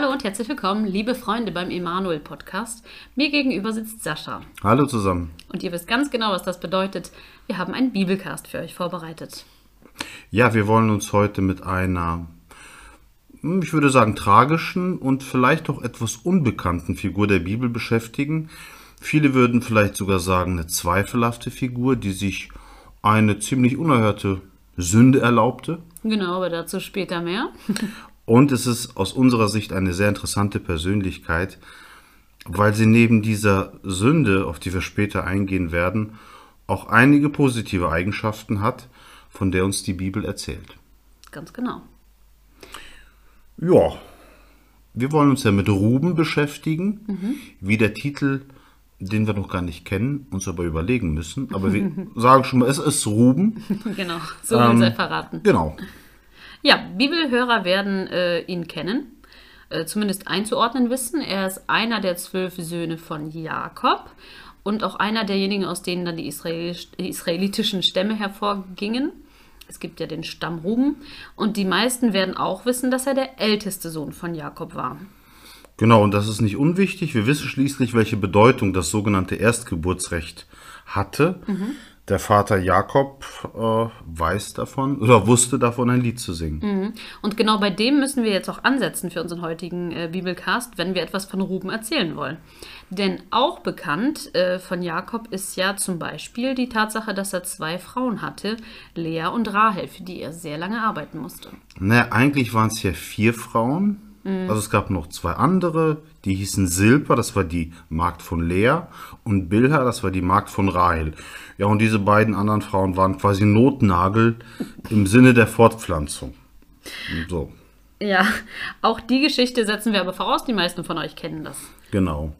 Hallo und herzlich willkommen, liebe Freunde beim Emanuel Podcast. Mir gegenüber sitzt Sascha. Hallo zusammen. Und ihr wisst ganz genau, was das bedeutet. Wir haben einen Bibelcast für euch vorbereitet. Ja, wir wollen uns heute mit einer, hm, ich würde sagen, tragischen und vielleicht auch etwas unbekannten Figur der Bibel beschäftigen. Viele würden vielleicht sogar sagen, eine zweifelhafte Figur, die sich eine ziemlich unerhörte Sünde erlaubte. Genau, aber dazu später mehr. Und es ist aus unserer Sicht eine sehr interessante Persönlichkeit, weil sie neben dieser Sünde, auf die wir später eingehen werden, auch einige positive Eigenschaften hat, von der uns die Bibel erzählt. Ganz genau. Ja, wir wollen uns ja mit Ruben beschäftigen, Mhm. wie der Titel, den wir noch gar nicht kennen, uns aber überlegen müssen. Aber wir sagen schon mal, es ist Ruben. genau, so viel sei verraten. Genau. Ja, Bibelhörer werden äh, ihn kennen, äh, zumindest einzuordnen wissen. Er ist einer der zwölf Söhne von Jakob und auch einer derjenigen, aus denen dann die Israelisch, israelitischen Stämme hervorgingen. Es gibt ja den Stamm Ruben und die meisten werden auch wissen, dass er der älteste Sohn von Jakob war. Genau, und das ist nicht unwichtig. Wir wissen schließlich, welche Bedeutung das sogenannte Erstgeburtsrecht hatte. Der Vater Jakob äh, weiß davon oder wusste davon, ein Lied zu singen. Und genau bei dem müssen wir jetzt auch ansetzen für unseren heutigen äh, Bibelcast, wenn wir etwas von Ruben erzählen wollen. Denn auch bekannt äh, von Jakob ist ja zum Beispiel die Tatsache, dass er zwei Frauen hatte, Lea und Rahel, für die er sehr lange arbeiten musste. Naja, eigentlich waren es ja vier Frauen. Also es gab noch zwei andere, die hießen Silpa, das war die Magd von Lea, und Bilha, das war die Magd von Rahel. Ja, und diese beiden anderen Frauen waren quasi Notnagel im Sinne der Fortpflanzung. So, Ja, auch die Geschichte setzen wir aber voraus, die meisten von euch kennen das. genau.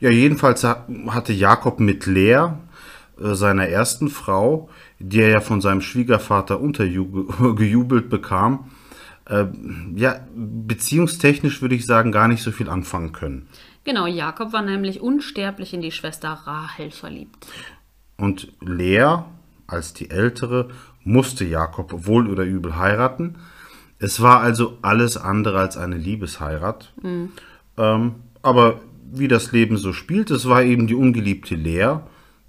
Ja, jedenfalls ha- hatte Jakob mit Lea, äh, seiner ersten Frau, die er ja von seinem Schwiegervater untergejubelt bekam, äh, ja, beziehungstechnisch würde ich sagen, gar nicht so viel anfangen können. Genau, Jakob war nämlich unsterblich in die Schwester Rahel verliebt. Und Lea, als die ältere, musste Jakob wohl oder übel heiraten. Es war also alles andere als eine Liebesheirat. Ähm, aber wie das Leben so spielt, es war eben die ungeliebte Lea,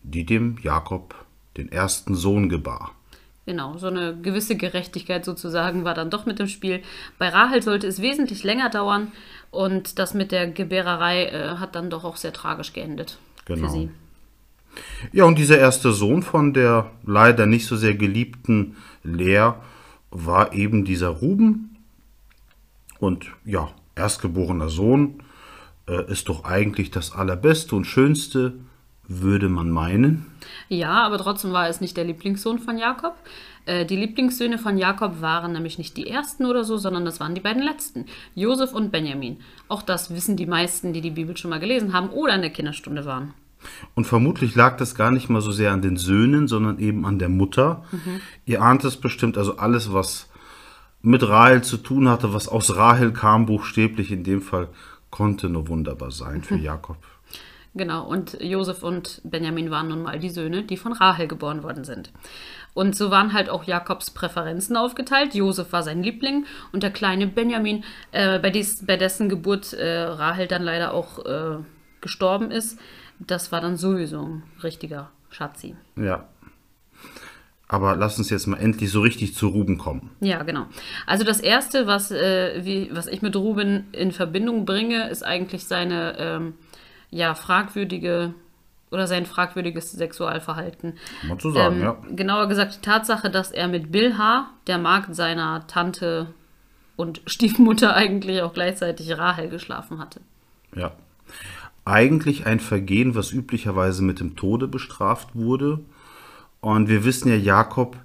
die dem Jakob den ersten Sohn gebar. Genau, so eine gewisse Gerechtigkeit sozusagen war dann doch mit im Spiel. Bei Rahel sollte es wesentlich länger dauern und das mit der Gebärerei äh, hat dann doch auch sehr tragisch geendet Genau. für sie. Ja, und dieser erste Sohn von der leider nicht so sehr geliebten Lea war eben dieser Ruben. Und ja, erstgeborener Sohn äh, ist doch eigentlich das Allerbeste und Schönste, würde man meinen. Ja, aber trotzdem war es nicht der Lieblingssohn von Jakob. Äh, die Lieblingssöhne von Jakob waren nämlich nicht die ersten oder so, sondern das waren die beiden letzten, Josef und Benjamin. Auch das wissen die meisten, die die Bibel schon mal gelesen haben oder in der Kinderstunde waren. Und vermutlich lag das gar nicht mal so sehr an den Söhnen, sondern eben an der Mutter. Ihr ahnt es bestimmt, also alles, was mit Rahel zu tun hatte, was aus Rahel kam, buchstäblich in dem Fall, konnte nur wunderbar sein für Jakob. Genau, und Josef und Benjamin waren nun mal die Söhne, die von Rahel geboren worden sind. Und so waren halt auch Jakobs Präferenzen aufgeteilt. Josef war sein Liebling und der kleine Benjamin, äh, bei, dies, bei dessen Geburt äh, Rahel dann leider auch äh, gestorben ist, das war dann sowieso ein richtiger Schatzi. Ja. Aber lass uns jetzt mal endlich so richtig zu Ruben kommen. Ja, genau. Also das Erste, was, äh, wie, was ich mit Ruben in Verbindung bringe, ist eigentlich seine ähm, ja, fragwürdige oder sein fragwürdiges Sexualverhalten. Kann man so sagen, ähm, ja. Genauer gesagt die Tatsache, dass er mit Bilha, der Magd seiner Tante und Stiefmutter eigentlich auch gleichzeitig Rahel geschlafen hatte. Ja. Eigentlich ein Vergehen, was üblicherweise mit dem Tode bestraft wurde. Und wir wissen ja, Jakob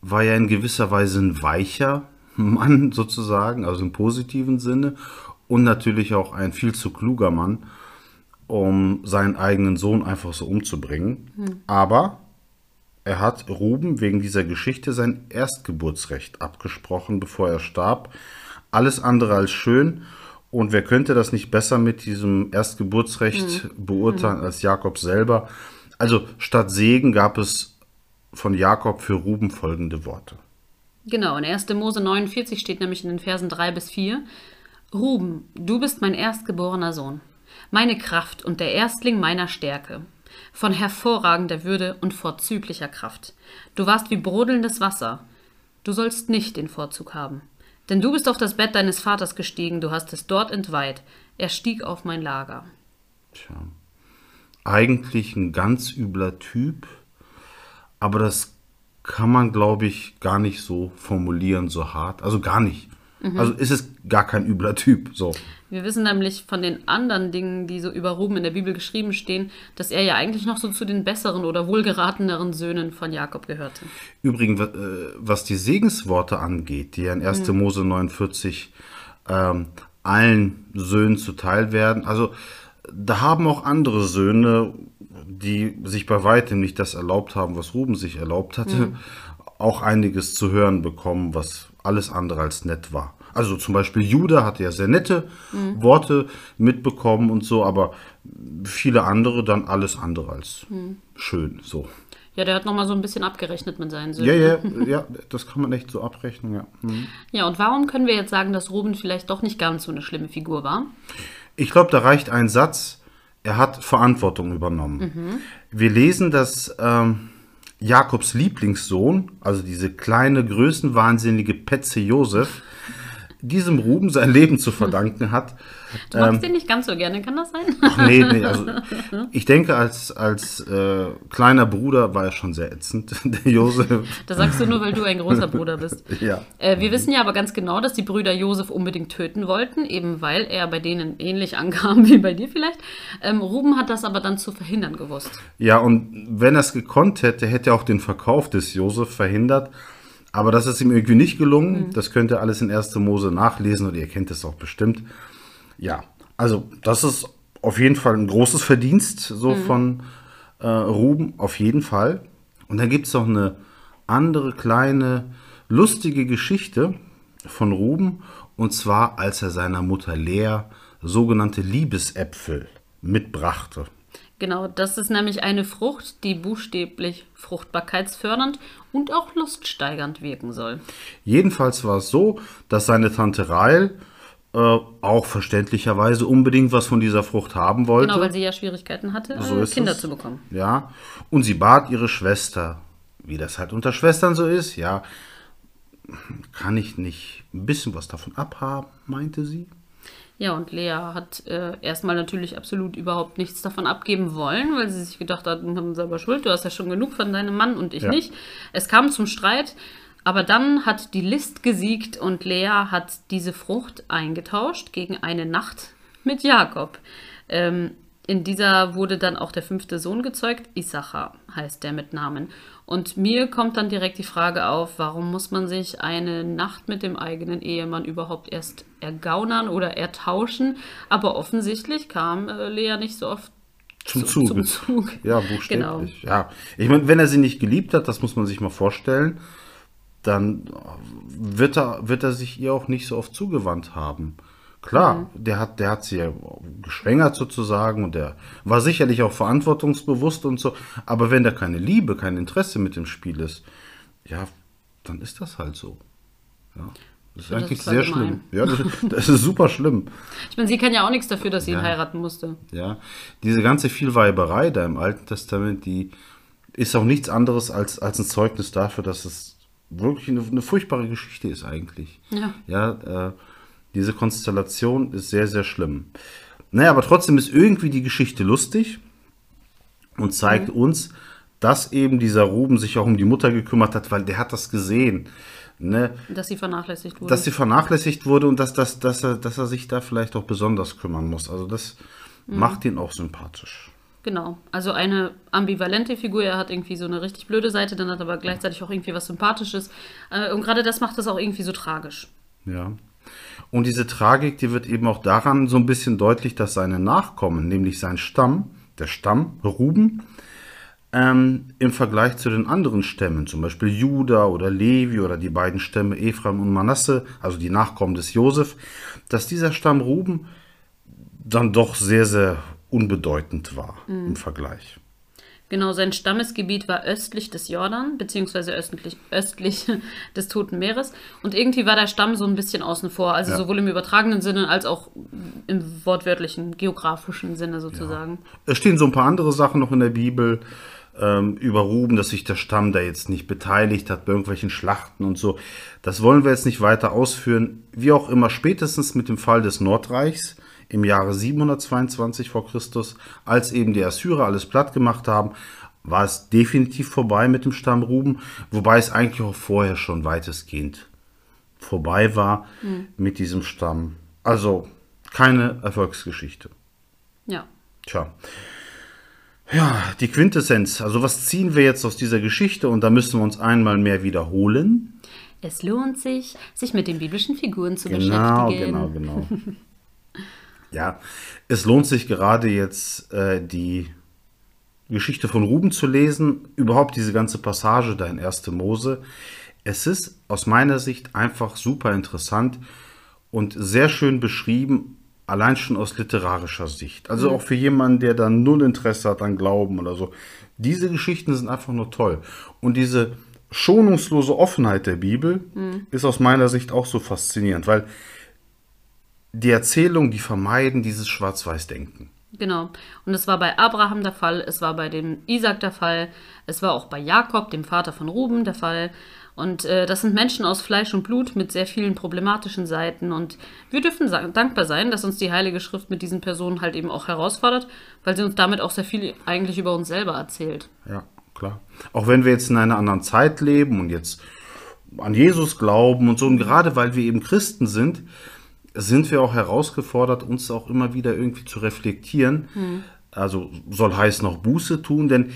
war ja in gewisser Weise ein weicher Mann sozusagen, also im positiven Sinne. Und natürlich auch ein viel zu kluger Mann, um seinen eigenen Sohn einfach so umzubringen. Aber er hat Ruben wegen dieser Geschichte sein Erstgeburtsrecht abgesprochen, bevor er starb. Alles andere als schön. Und wer könnte das nicht besser mit diesem Erstgeburtsrecht beurteilen als Jakob selber? Also statt Segen gab es von Jakob für Ruben folgende Worte. Genau, in 1. Mose 49 steht nämlich in den Versen 3 bis 4. Ruben, du bist mein erstgeborener Sohn, meine Kraft und der Erstling meiner Stärke, von hervorragender Würde und vorzüglicher Kraft. Du warst wie brodelndes Wasser. Du sollst nicht den Vorzug haben. Denn du bist auf das Bett deines Vaters gestiegen, du hast es dort entweiht. Er stieg auf mein Lager. Tja. Eigentlich ein ganz übler Typ, aber das kann man, glaube ich, gar nicht so formulieren, so hart. Also gar nicht. Also ist es gar kein übler Typ. So. Wir wissen nämlich von den anderen Dingen, die so über Ruben in der Bibel geschrieben stehen, dass er ja eigentlich noch so zu den besseren oder wohlgerateneren Söhnen von Jakob gehörte. Übrigens, äh, was die Segensworte angeht, die ja in 1. Mose 49 ähm, allen Söhnen zuteil werden, also da haben auch andere Söhne, die sich bei weitem nicht das erlaubt haben, was Ruben sich erlaubt hatte, auch einiges zu hören bekommen, was alles andere als nett war. Also zum Beispiel Judah hatte ja sehr nette Worte mitbekommen und so, aber viele andere dann alles andere als schön. So. Ja, der hat nochmal so ein bisschen abgerechnet mit seinen Söhnen. Ja, ja, ja, das kann man echt so abrechnen, ja. Mhm. Ja, und warum können wir jetzt sagen, dass Ruben vielleicht doch nicht ganz so eine schlimme Figur war? Ich glaube, da reicht ein Satz, er hat Verantwortung übernommen. Wir lesen, dass ähm, Jakobs Lieblingssohn, also diese kleine, größenwahnsinnige Petze Josef, diesem Ruben sein Leben zu verdanken hat. Du magst den nicht ganz so gerne, kann das sein? Ach nee, nee, also ich denke, als, als äh, kleiner Bruder war er schon sehr ätzend, der Josef. Das sagst du nur, weil du ein großer Bruder bist. Ja. Äh, wir wissen ja aber ganz genau, dass die Brüder Josef unbedingt töten wollten, eben weil er bei denen ähnlich ankam wie bei dir vielleicht. Ähm, Ruben hat das aber dann zu verhindern gewusst. Ja, und wenn er es gekonnt hätte, hätte er auch den Verkauf des Josef verhindert. Aber das ist ihm irgendwie nicht gelungen. Das könnt ihr alles in 1. Mose nachlesen und ihr kennt es auch bestimmt. Ja, also das ist auf jeden Fall ein großes Verdienst so von äh, Ruben, auf jeden Fall. Und dann gibt es noch eine andere kleine lustige Geschichte von Ruben. Und zwar, als er seiner Mutter Lea sogenannte Liebesäpfel mitbrachte. Genau, das ist nämlich eine Frucht, die buchstäblich fruchtbarkeitsfördernd und auch luststeigernd wirken soll. Jedenfalls war es so, dass seine Tante Rael äh, auch verständlicherweise unbedingt was von dieser Frucht haben wollte. Genau, weil sie ja Schwierigkeiten hatte, So äh, Kinder es. zu bekommen. Ja, und sie bat ihre Schwester, wie das halt unter Schwestern so ist, ja, kann ich nicht ein bisschen was davon abhaben, meinte sie. Ja, und Lea hat äh, erstmal natürlich absolut überhaupt nichts davon abgeben wollen, weil sie sich gedacht hat, du bist selber schuld, du hast ja schon genug von deinem Mann und ich Ja. nicht. Es kam zum Streit, aber dann hat die List gesiegt und Lea hat diese Frucht eingetauscht gegen eine Nacht mit Jakob. Ähm, in dieser wurde dann auch der fünfte Sohn gezeugt, Issachar heißt der mit Namen. Und mir kommt dann direkt die Frage auf, warum muss man sich eine Nacht mit dem eigenen Ehemann überhaupt erst ergaunern oder ertauschen? Aber offensichtlich kam äh, Lea nicht so oft Zum zu- Zuge. zum Zug. Ja, Genau. buchstäblich. Ja, ich meine, wenn er sie nicht geliebt hat, das muss man sich mal vorstellen, dann wird er, wird er sich ihr auch nicht so oft zugewandt haben. Klar, der hat, der hat sie ja geschwängert sozusagen und der war sicherlich auch verantwortungsbewusst und so. Aber wenn da keine Liebe, kein Interesse mit dem Spiel ist, ja, dann ist das halt so. Ja, das ist das eigentlich ist sehr schlimm. Ja, das, das ist super schlimm. Ich meine, sie kann ja auch nichts dafür, dass sie ihn Ja. heiraten musste. Ja, diese ganze Vielweiberei da im Alten Testament, die ist auch nichts anderes als, als ein Zeugnis dafür, dass es wirklich eine, eine furchtbare Geschichte ist eigentlich. Ja. Ja, äh, diese Konstellation ist sehr, sehr schlimm. Naja, aber trotzdem ist irgendwie die Geschichte lustig und zeigt uns, dass eben dieser Ruben sich auch um die Mutter gekümmert hat, weil der hat das gesehen. Ne? Dass sie vernachlässigt wurde. dass sie vernachlässigt wurde und dass, dass, dass, er, dass er sich da vielleicht auch besonders kümmern muss. Also das macht ihn auch sympathisch. Genau, also eine ambivalente Figur. Er hat irgendwie so eine richtig blöde Seite, dann hat er aber gleichzeitig auch irgendwie was Sympathisches. Äh, Und gerade das macht es auch irgendwie so tragisch. Ja. Und diese Tragik, die wird eben auch daran so ein bisschen deutlich, dass seine Nachkommen, nämlich sein Stamm, der Stamm Ruben, ähm, im Vergleich zu den anderen Stämmen, zum Beispiel Juda oder Levi oder die beiden Stämme Ephraim und Manasse, also die Nachkommen des Josef, dass dieser Stamm Ruben dann doch sehr, sehr unbedeutend war im Vergleich. Genau, sein Stammesgebiet war östlich des Jordan, beziehungsweise östlich, östlich des Toten Meeres. Und irgendwie war der Stamm so ein bisschen außen vor, also Ja. sowohl im übertragenen Sinne als auch im wortwörtlichen, geografischen Sinne sozusagen. Es stehen so ein paar andere Sachen noch in der Bibel ähm, über Ruben, dass sich der Stamm da jetzt nicht beteiligt hat bei irgendwelchen Schlachten und so. Das wollen wir jetzt nicht weiter ausführen. Wie auch immer, spätestens mit dem Fall des Nordreichs im Jahre 722 vor Christus, als eben die Assyrer alles platt gemacht haben, war es definitiv vorbei mit dem Stamm Ruben, wobei es eigentlich auch vorher schon weitestgehend vorbei war mit diesem Stamm. Also keine Erfolgsgeschichte. Ja. Tja. Ja, die Quintessenz. Also was ziehen wir jetzt aus dieser Geschichte? Und da müssen wir uns einmal mehr wiederholen. Es lohnt sich, sich mit den biblischen Figuren zu Genau, beschäftigen. genau, genau. ja, es lohnt sich gerade jetzt äh, die Geschichte von Ruben zu lesen, überhaupt diese ganze Passage da in 1. Mose. Es ist aus meiner Sicht einfach super interessant und sehr schön beschrieben, allein schon aus literarischer Sicht. Also auch für jemanden, der da null Interesse hat an Glauben oder so. Diese Geschichten sind einfach nur toll. Und diese schonungslose Offenheit der Bibel ist aus meiner Sicht auch so faszinierend, weil die Erzählungen, die vermeiden dieses Schwarz-Weiß-Denken. Genau. Und es war bei Abraham der Fall, es war bei dem Isaac der Fall, es war auch bei Jakob, dem Vater von Ruben, der Fall. Und äh, das sind Menschen aus Fleisch und Blut mit sehr vielen problematischen Seiten. Und wir dürfen dankbar sein, dass uns die Heilige Schrift mit diesen Personen halt eben auch herausfordert, weil sie uns damit auch sehr viel eigentlich über uns selber erzählt. Ja, klar. Auch wenn wir jetzt in einer anderen Zeit leben und jetzt an Jesus glauben und so, und gerade weil wir eben Christen sind, sind wir auch herausgefordert, uns auch immer wieder irgendwie zu reflektieren. Also soll heißen auch Buße tun, denn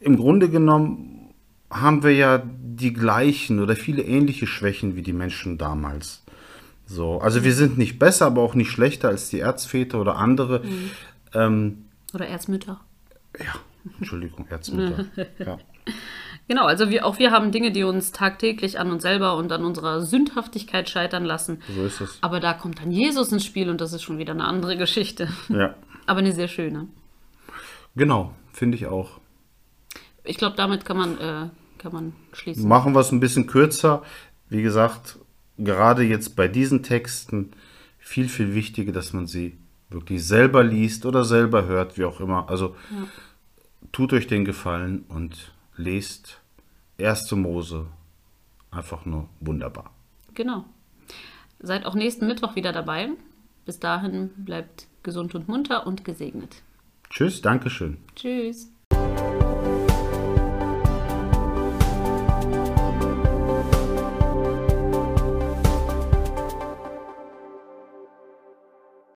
im Grunde genommen haben wir ja die gleichen oder viele ähnliche Schwächen wie die Menschen damals. So, also wir sind nicht besser, aber auch nicht schlechter als die Erzväter oder andere. Ähm, Oder Erzmütter. ja, Entschuldigung, Erzmütter. Ja. Genau, also wir, auch wir haben Dinge, die uns tagtäglich an uns selber und an unserer Sündhaftigkeit scheitern lassen. So ist es. Aber da kommt dann Jesus ins Spiel und das ist schon wieder eine andere Geschichte. Ja, Aber eine sehr schöne. genau, finde ich auch. Ich glaube, damit kann man, äh, kann man schließen. Machen wir es ein bisschen kürzer. Wie gesagt, gerade jetzt bei diesen Texten viel, viel wichtiger, dass man sie wirklich selber liest oder selber hört, wie auch immer. Also tut euch den Gefallen und lest 1. Mose. Einfach nur wunderbar. Genau. Seid auch nächsten Mittwoch wieder dabei. Bis dahin bleibt gesund und munter und gesegnet. Tschüss, Dankeschön. Tschüss.